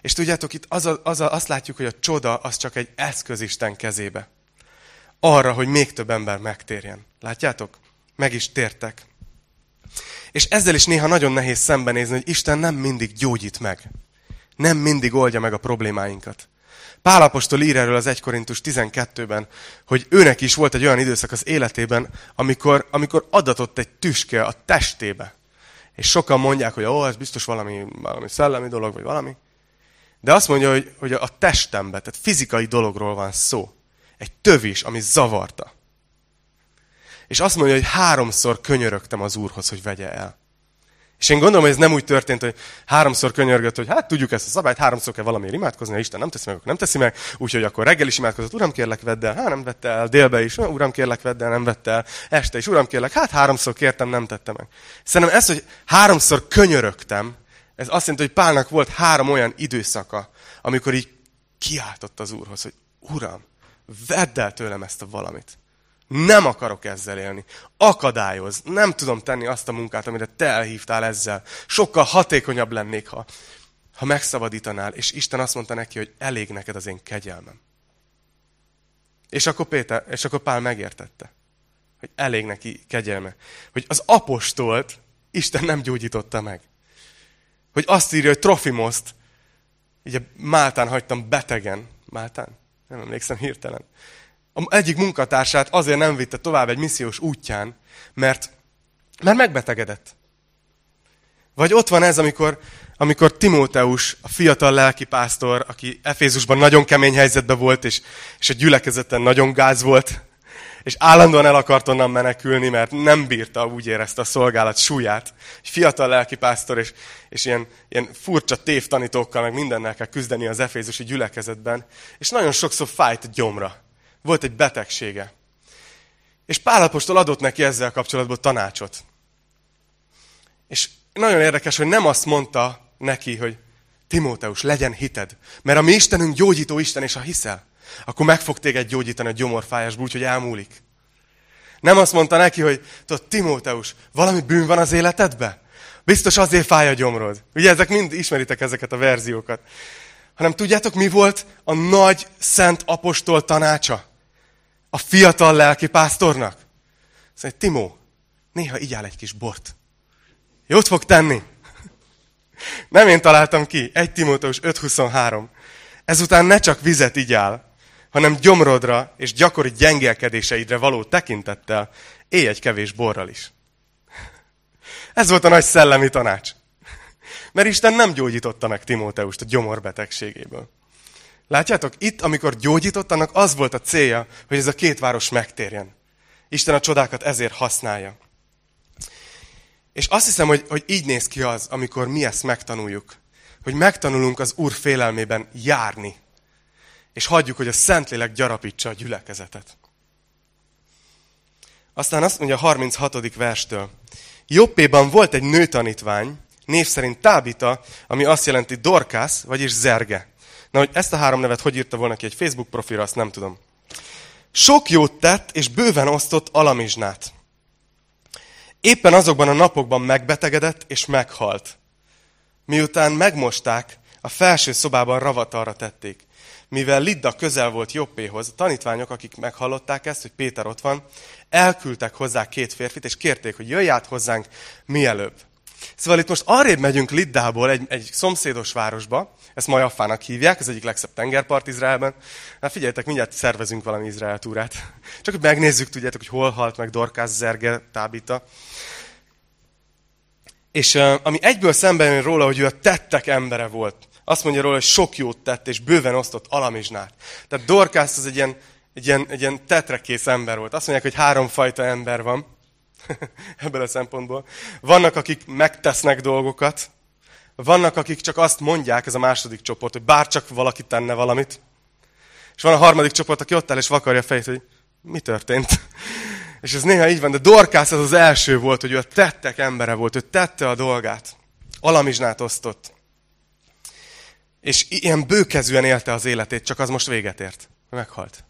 És tudjátok, itt az a, az a, azt látjuk, hogy a csoda az csak egy eszköz Isten kezébe. Arra, hogy még több ember megtérjen. Látjátok? Meg is tértek. És ezzel is néha nagyon nehéz szembenézni, hogy Isten nem mindig gyógyít meg. Nem mindig oldja meg a problémáinkat. Pálapostól ír erről az 1 Korintus 12-ben, hogy őnek is volt egy olyan időszak az életében, amikor, amikor adatott egy tüske a testébe. És sokan mondják, hogy ó, ez biztos valami, valami szellemi dolog, vagy valami. De azt mondja, hogy, hogy a testembe, tehát fizikai dologról van szó. Egy tövis, ami zavarta. És azt mondja, hogy háromszor könyörögtem az Úrhoz, hogy vegye el. És én gondolom, hogy ez nem úgy történt, hogy háromszor könyörgött, hogy hát tudjuk ezt a szabályt, háromszor kell valami imádkozni, ha Isten nem teszi meg, akkor nem teszi meg, úgyhogy akkor reggel is imádkozott, Uram kérlek vedd el, hát nem vette el, délbe is, Uram kérlek vedd el, nem vette el, este is, Uram kérlek, hát háromszor kértem, nem tette meg. Szerintem ez, hogy háromszor könyörögtem, ez azt jelenti, hogy Pálnak volt három olyan időszaka, amikor így kiáltott az Úrhoz, hogy Uram, vedd el tőlem ezt a valamit. Nem akarok ezzel élni. Akadályoz. Nem tudom tenni azt a munkát, amire te elhívtál ezzel. Sokkal hatékonyabb lennék, ha, ha megszabadítanál. És Isten azt mondta neki, hogy elég neked az én kegyelmem. És akkor, Péter, és akkor Pál megértette, hogy elég neki kegyelme. Hogy az apostolt Isten nem gyógyította meg. Hogy azt írja, hogy Trofimoszt, ugye Máltán hagytam betegen. Máltán? Nem emlékszem hirtelen egyik munkatársát azért nem vitte tovább egy missziós útján, mert, mert megbetegedett. Vagy ott van ez, amikor, amikor Timóteus, a fiatal lelkipásztor, aki Efézusban nagyon kemény helyzetben volt, és, és a gyülekezeten nagyon gáz volt, és állandóan el akart onnan menekülni, mert nem bírta, úgy érezte a szolgálat súlyát. Fiatal lelkipásztor, és, és ilyen, ilyen furcsa tévtanítókkal, meg mindennel kell küzdeni az efézusi gyülekezetben, és nagyon sokszor fájt a gyomra. Volt egy betegsége. És Pálapostól adott neki ezzel kapcsolatban tanácsot. És nagyon érdekes, hogy nem azt mondta neki, hogy Timóteus, legyen hited. Mert a mi Istenünk gyógyító Isten, és ha hiszel, akkor meg fog téged gyógyítani a gyomorfájásból, úgyhogy elmúlik. Nem azt mondta neki, hogy tudod, Timóteus, valami bűn van az életedbe? Biztos azért fáj a gyomrod. Ugye ezek mind ismeritek ezeket a verziókat. Hanem tudjátok, mi volt a nagy szent apostol tanácsa? A fiatal lelki pásztornak? Szóval, Timó, néha igyál egy kis bort. Jót fog tenni. *laughs* Nem én találtam ki. 1 Timóteus 5.23. Ezután ne csak vizet igyál, hanem gyomrodra és gyakori gyengélkedéseidre való tekintettel élj egy kevés borral is. *laughs* Ez volt a nagy szellemi tanács. *laughs* Mert Isten nem gyógyította meg Timóteust a gyomorbetegségéből. Látjátok, itt, amikor gyógyítottanak, az volt a célja, hogy ez a két város megtérjen. Isten a csodákat ezért használja. És azt hiszem, hogy, hogy így néz ki az, amikor mi ezt megtanuljuk. Hogy megtanulunk az Úr félelmében járni. És hagyjuk, hogy a Szentlélek gyarapítsa a gyülekezetet. Aztán azt mondja a 36. verstől. Jobbéban volt egy nőtanítvány, név szerint Tábita, ami azt jelenti Dorkász, vagyis Zerge. Na, hogy ezt a három nevet hogy írta volna ki egy Facebook profilra, azt nem tudom. Sok jót tett, és bőven osztott alamizsnát. Éppen azokban a napokban megbetegedett, és meghalt. Miután megmosták, a felső szobában ravatalra tették. Mivel Lidda közel volt Jobbéhoz, a tanítványok, akik meghallották ezt, hogy Péter ott van, elküldtek hozzá két férfit, és kérték, hogy jöjj át hozzánk mielőbb. Szóval itt most arrébb megyünk Liddából egy, egy szomszédos városba, ezt Majafának hívják, ez egyik legszebb tengerpart Izraelben. Hát figyeljetek, mindjárt szervezünk valami Izrael túrát. *laughs* Csak hogy megnézzük, tudjátok, hogy hol halt meg Dorkász, Zerge, Tábita. És ami egyből szemben jön róla, hogy ő a tettek embere volt. Azt mondja róla, hogy sok jót tett, és bőven osztott alamizsnát. Tehát Dorkász az egy ilyen, egy ilyen, egy ilyen tetrekész ember volt. Azt mondják, hogy háromfajta ember van *laughs* ebből a szempontból. Vannak, akik megtesznek dolgokat, vannak, akik csak azt mondják, ez a második csoport, hogy bár csak valaki tenne valamit. És van a harmadik csoport, aki ott áll és vakarja a fejét, hogy mi történt. *laughs* És ez néha így van, de Dorkász az az első volt, hogy ő a tettek embere volt, ő tette a dolgát. Alamizsnát osztott. És ilyen bőkezűen élte az életét, csak az most véget ért. Meghalt.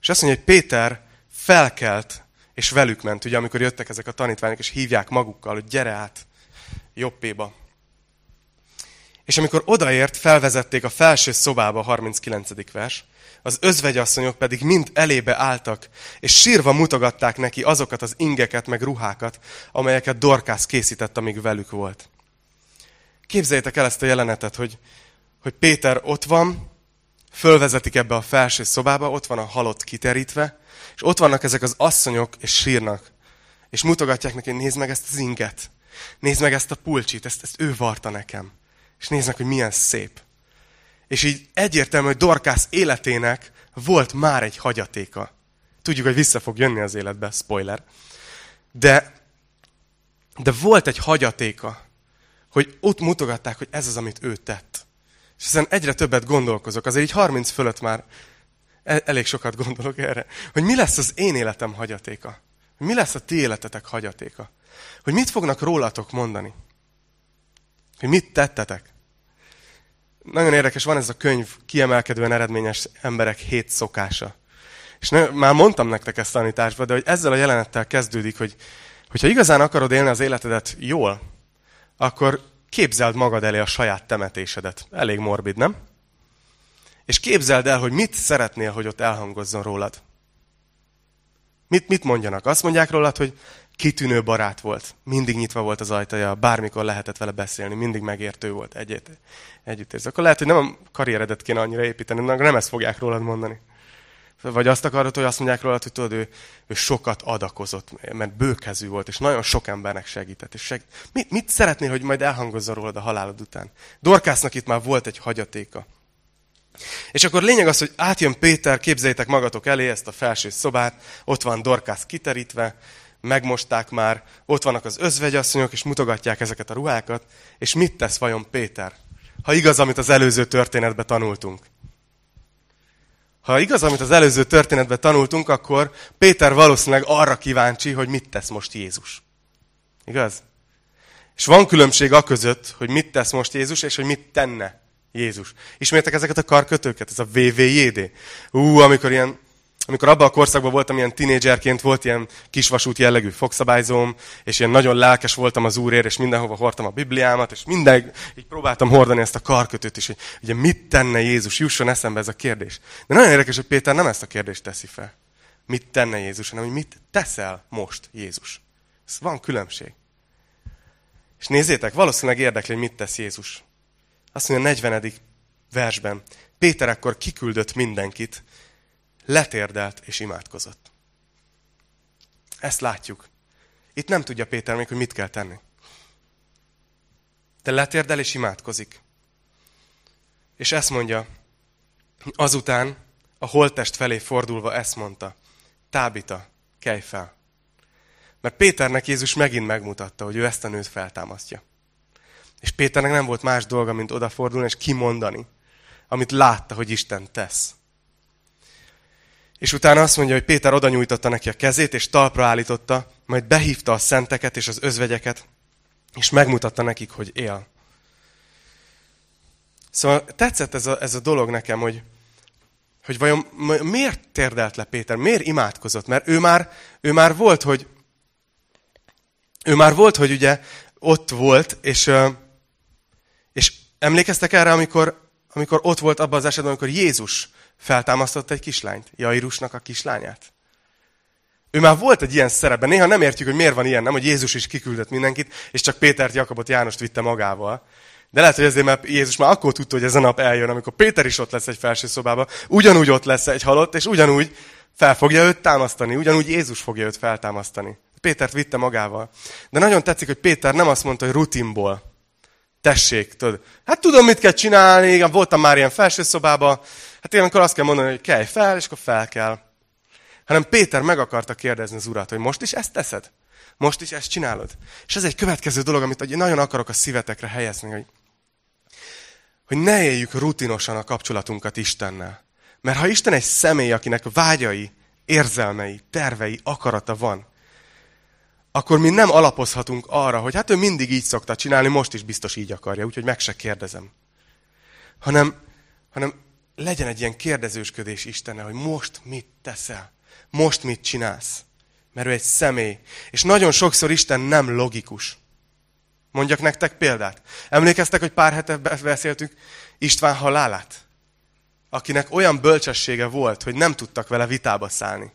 És azt mondja, hogy Péter felkelt, és velük ment, ugye, amikor jöttek ezek a tanítványok, és hívják magukkal, hogy gyere át Jobbéba. És amikor odaért, felvezették a felső szobába, a 39. vers, az özvegyasszonyok pedig mind elébe álltak, és sírva mutogatták neki azokat az ingeket, meg ruhákat, amelyeket Dorkász készített, amíg velük volt. Képzeljétek el ezt a jelenetet, hogy, hogy Péter ott van, fölvezetik ebbe a felső szobába, ott van a halott kiterítve, és ott vannak ezek az asszonyok, és sírnak. És mutogatják neki, nézd meg ezt az inget, nézd meg ezt a pulcsit, ezt, ezt ő varta nekem. És nézd meg, hogy milyen szép. És így egyértelmű, hogy Dorkász életének volt már egy hagyatéka. Tudjuk, hogy vissza fog jönni az életbe, spoiler. De, de volt egy hagyatéka, hogy ott mutogatták, hogy ez az, amit ő tett. És ezen egyre többet gondolkozok. Azért így 30 fölött már elég sokat gondolok erre. Hogy mi lesz az én életem hagyatéka? Mi lesz a ti életetek hagyatéka? Hogy mit fognak rólatok mondani? Hogy mit tettetek? Nagyon érdekes, van ez a könyv, kiemelkedően eredményes emberek hét szokása. És ne, már mondtam nektek ezt tanításba, de hogy ezzel a jelenettel kezdődik, hogy hogyha igazán akarod élni az életedet jól, akkor képzeld magad elé a saját temetésedet. Elég morbid, nem? És képzeld el, hogy mit szeretnél, hogy ott elhangozzon rólad. Mit, mit mondjanak? Azt mondják rólad, hogy kitűnő barát volt. Mindig nyitva volt az ajtaja, bármikor lehetett vele beszélni, mindig megértő volt egyet, együtt érzi. Akkor lehet, hogy nem a karrieredet kéne annyira építeni, nem ezt fogják rólad mondani. Vagy azt akarod, hogy azt mondják rólad, hogy tudod, ő, ő sokat adakozott, mert bőkezű volt, és nagyon sok embernek segített. És segít. mit, mit szeretnél, hogy majd elhangozzon rólad a halálod után? Dorkásznak itt már volt egy hagyatéka. És akkor lényeg az, hogy átjön Péter, képzeljétek magatok elé ezt a felső szobát, ott van Dorkász kiterítve, megmosták már, ott vannak az özvegyasszonyok, és mutogatják ezeket a ruhákat, és mit tesz vajon Péter? Ha igaz, amit az előző történetben tanultunk. Ha igaz, amit az előző történetben tanultunk, akkor Péter valószínűleg arra kíváncsi, hogy mit tesz most Jézus. Igaz? És van különbség a között, hogy mit tesz most Jézus, és hogy mit tenne Jézus. Ismertek ezeket a karkötőket? Ez a VVJD. Ú, amikor ilyen amikor abban a korszakban voltam, ilyen tinédzserként volt ilyen kisvasút jellegű fogszabályzóm, és ilyen nagyon lelkes voltam az Úrért, és mindenhova hordtam a Bibliámat, és mindegy, így próbáltam hordani ezt a karkötőt is, hogy ugye mit tenne Jézus, jusson eszembe ez a kérdés. De nagyon érdekes, hogy Péter nem ezt a kérdést teszi fel. Mit tenne Jézus, hanem hogy mit teszel most Jézus. Ez van különbség. És nézzétek, valószínűleg érdekli, hogy mit tesz Jézus. Azt mondja a 40. versben. Péter akkor kiküldött mindenkit, letérdelt és imádkozott. Ezt látjuk. Itt nem tudja Péter még, hogy mit kell tenni. De letérdel és imádkozik. És ezt mondja, azután a holttest felé fordulva ezt mondta, Tábita, kelj fel. Mert Péternek Jézus megint megmutatta, hogy ő ezt a nőt feltámasztja. És Péternek nem volt más dolga, mint odafordulni és kimondani, amit látta, hogy Isten tesz. És utána azt mondja, hogy Péter oda nyújtotta neki a kezét, és talpra állította, majd behívta a szenteket és az özvegyeket, és megmutatta nekik, hogy él. Szóval tetszett ez a, ez a dolog nekem, hogy, hogy vajon miért térdelt le Péter, miért imádkozott? Mert ő már, ő már volt, hogy ő már volt, hogy ugye ott volt, és, és emlékeztek erre, amikor, amikor ott volt abban az esetben, amikor Jézus feltámasztott egy kislányt, Jairusnak a kislányát. Ő már volt egy ilyen szerepben. Néha nem értjük, hogy miért van ilyen, nem, hogy Jézus is kiküldött mindenkit, és csak Pétert, Jakabot, Jánost vitte magával. De lehet, hogy ezért, mert Jézus már akkor tudta, hogy ez a nap eljön, amikor Péter is ott lesz egy felső szobában, ugyanúgy ott lesz egy halott, és ugyanúgy fel fogja őt támasztani, ugyanúgy Jézus fogja őt feltámasztani. Pétert vitte magával. De nagyon tetszik, hogy Péter nem azt mondta, hogy rutinból. Tessék, tudod. Hát tudom, mit kell csinálni, voltam már ilyen felső szobában, hát én akkor azt kell mondani, hogy kelj fel, és akkor fel kell. Hanem Péter meg akarta kérdezni az urat, hogy most is ezt teszed? Most is ezt csinálod? És ez egy következő dolog, amit nagyon akarok a szívetekre helyezni, hogy hogy ne éljük rutinosan a kapcsolatunkat Istennel. Mert ha Isten egy személy, akinek vágyai, érzelmei, tervei, akarata van, akkor mi nem alapozhatunk arra, hogy hát ő mindig így szokta csinálni, most is biztos így akarja, úgyhogy meg se kérdezem. Hanem, hanem legyen egy ilyen kérdezősködés Istenne, hogy most mit teszel, most mit csinálsz. Mert ő egy személy. És nagyon sokszor Isten nem logikus. Mondjak nektek példát. Emlékeztek, hogy pár hete beszéltünk István halálát? Akinek olyan bölcsessége volt, hogy nem tudtak vele vitába szállni.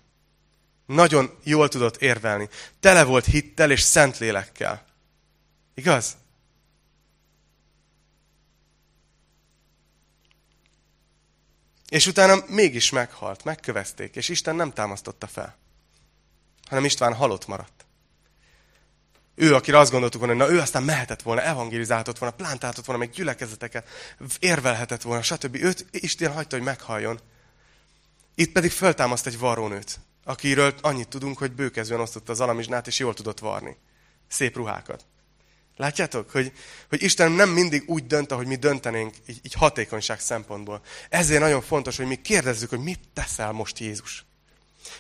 Nagyon jól tudott érvelni. Tele volt hittel és szentlélekkel. Igaz? És utána mégis meghalt, megkövezték, és Isten nem támasztotta fel, hanem István halott maradt. Ő, akire azt gondoltuk volna, hogy na ő aztán mehetett volna, evangelizáltott volna, plántáltott volna még gyülekezeteket, érvelhetett volna, stb. Őt Isten hagyta, hogy meghalljon. Itt pedig föltámaszt egy varrónőt, akiről annyit tudunk, hogy bőkezően osztotta az alamizsnát, és jól tudott varni. Szép ruhákat. Látjátok, hogy, hogy Isten nem mindig úgy dönt, ahogy mi döntenénk, így, így hatékonyság szempontból. Ezért nagyon fontos, hogy mi kérdezzük, hogy mit teszel most Jézus.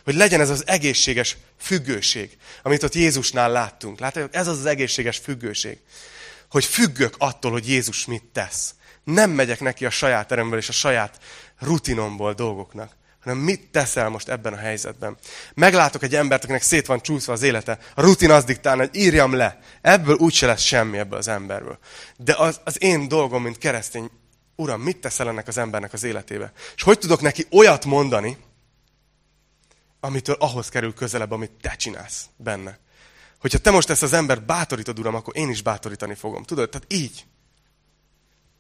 Hogy legyen ez az egészséges függőség, amit ott Jézusnál láttunk. Látjátok, ez az az egészséges függőség. Hogy függök attól, hogy Jézus mit tesz. Nem megyek neki a saját eremből és a saját rutinomból dolgoknak, hanem mit teszel most ebben a helyzetben. Meglátok egy embert, akinek szét van csúszva az élete, a rutin az diktálna, hogy írjam le. Ebből úgyse lesz semmi ebből az emberből. De az, az én dolgom, mint keresztény, Uram, mit teszel ennek az embernek az életébe? És hogy tudok neki olyat mondani, amitől ahhoz kerül közelebb, amit te csinálsz benne. Hogyha te most ezt az embert bátorítod, Uram, akkor én is bátorítani fogom. Tudod? Tehát így.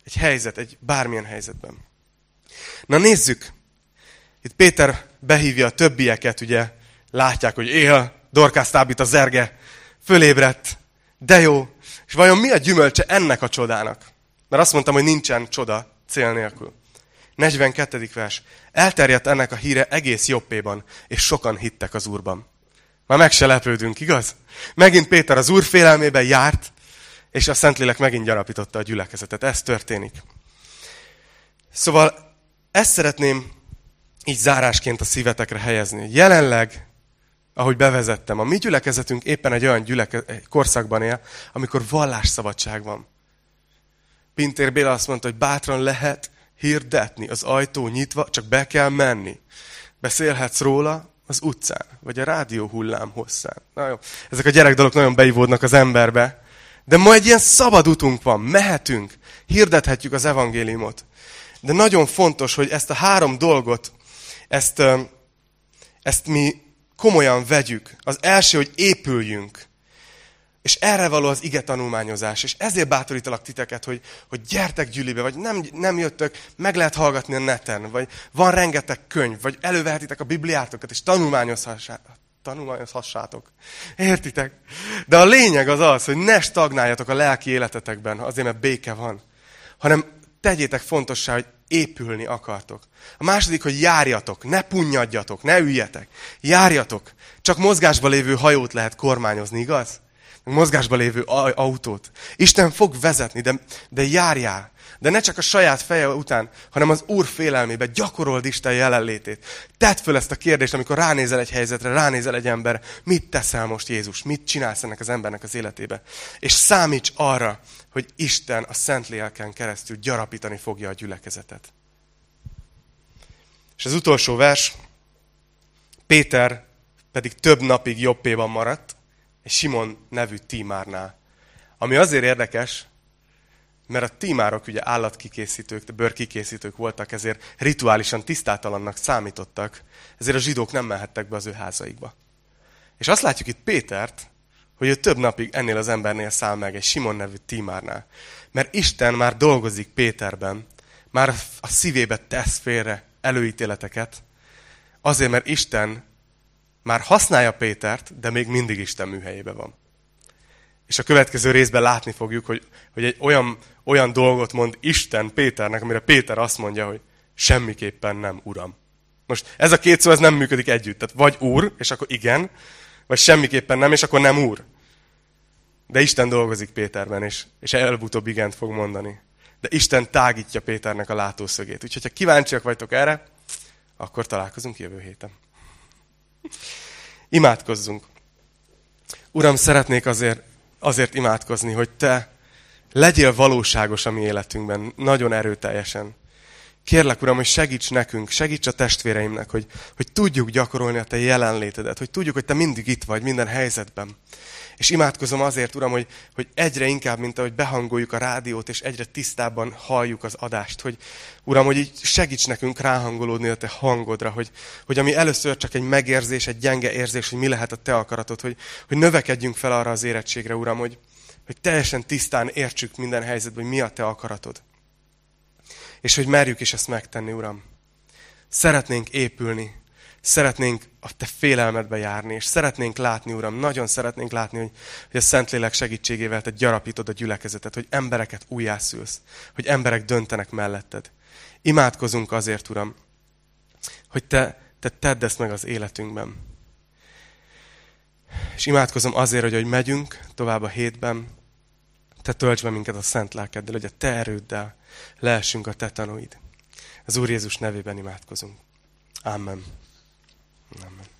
Egy helyzet, egy bármilyen helyzetben. Na nézzük. Itt Péter behívja a többieket, ugye látják, hogy él, Dorkász tábít a zerge, fölébredt, de jó. És vajon mi a gyümölcse ennek a csodának? Mert azt mondtam, hogy nincsen csoda cél nélkül. 42. vers. Elterjedt ennek a híre egész jobbéban, és sokan hittek az Úrban. Már meg se lepődünk, igaz? Megint Péter az Úr félelmében járt, és a Szentlélek megint gyarapította a gyülekezetet. Ez történik. Szóval ezt szeretném így zárásként a szívetekre helyezni. Jelenleg, ahogy bevezettem, a mi gyülekezetünk éppen egy olyan gyüleke, egy korszakban él, amikor vallásszabadság van. Pintér Béla azt mondta, hogy bátran lehet hirdetni, az ajtó nyitva, csak be kell menni. Beszélhetsz róla az utcán, vagy a rádió hullám hosszán. Na jó, ezek a gyerek dolgok nagyon beivódnak az emberbe. De ma egy ilyen szabad utunk van, mehetünk, hirdethetjük az evangéliumot. De nagyon fontos, hogy ezt a három dolgot, ezt, ezt mi komolyan vegyük. Az első, hogy épüljünk. És erre való az ige tanulmányozás. És ezért bátorítalak titeket, hogy, hogy gyertek gyűlibe, vagy nem, nem jöttök, meg lehet hallgatni a neten, vagy van rengeteg könyv, vagy elővehetitek a Bibliátokat, és tanulmányozhassátok tanulmányozhassátok. Értitek? De a lényeg az az, hogy ne stagnáljatok a lelki életetekben, azért mert béke van, hanem tegyétek fontossá, hogy épülni akartok. A második, hogy járjatok, ne punnyadjatok, ne üljetek. Járjatok. Csak mozgásba lévő hajót lehet kormányozni, igaz? Mozgásba lévő autót. Isten fog vezetni, de, de járjál. De ne csak a saját feje után, hanem az Úr félelmébe gyakorold Isten jelenlétét. Tedd föl ezt a kérdést, amikor ránézel egy helyzetre, ránézel egy ember, mit teszel most Jézus, mit csinálsz ennek az embernek az életébe. És számíts arra, hogy Isten a Szent Lélken keresztül gyarapítani fogja a gyülekezetet. És az utolsó vers, Péter pedig több napig jobbéban maradt, egy Simon nevű tímárnál. Ami azért érdekes, mert a tímárok ugye állatkkikészítők, de bőrkikészítők voltak, ezért rituálisan tisztátalannak számítottak, ezért a zsidók nem mehettek be az ő házaikba. És azt látjuk itt Pétert, hogy ő több napig ennél az embernél száll meg, egy Simon nevű tímárnál. Mert Isten már dolgozik Péterben, már a szívébe tesz félre előítéleteket, azért, mert Isten már használja Pétert, de még mindig Isten műhelyébe van. És a következő részben látni fogjuk, hogy, hogy egy olyan, olyan dolgot mond Isten Péternek, amire Péter azt mondja, hogy semmiképpen nem, Uram. Most ez a két szó ez nem működik együtt. Tehát vagy Úr, és akkor igen, vagy semmiképpen nem, és akkor nem Úr. De Isten dolgozik Péterben, és, és előbb-utóbb igent fog mondani. De Isten tágítja Péternek a látószögét. Úgyhogy, ha kíváncsiak vagytok erre, akkor találkozunk jövő héten. Imádkozzunk. Uram, szeretnék azért, azért imádkozni, hogy Te legyél valóságos a mi életünkben, nagyon erőteljesen. Kérlek, Uram, hogy segíts nekünk, segíts a testvéreimnek, hogy, hogy tudjuk gyakorolni a Te jelenlétedet, hogy tudjuk, hogy Te mindig itt vagy minden helyzetben. És imádkozom azért, Uram, hogy, hogy egyre inkább, mint ahogy behangoljuk a rádiót, és egyre tisztábban halljuk az adást, hogy Uram, hogy így segíts nekünk ráhangolódni a Te hangodra, hogy, hogy ami először csak egy megérzés, egy gyenge érzés, hogy mi lehet a Te akaratod, hogy, hogy növekedjünk fel arra az érettségre, Uram, hogy, hogy teljesen tisztán értsük minden helyzetben, hogy mi a Te akaratod. És hogy merjük is ezt megtenni, Uram. Szeretnénk épülni, szeretnénk a Te félelmedbe járni, és szeretnénk látni, Uram, nagyon szeretnénk látni, hogy, hogy a Szentlélek segítségével Te gyarapítod a gyülekezetet, hogy embereket újjászülsz, hogy emberek döntenek melletted. Imádkozunk azért, Uram, hogy Te, te tedd ezt meg az életünkben. És imádkozom azért, hogy, hogy megyünk tovább a hétben, Te tölts be minket a szent lelkeddel, hogy a Te erőddel lehessünk a Te tanúid. Az Úr Jézus nevében imádkozunk. Amen. Amen.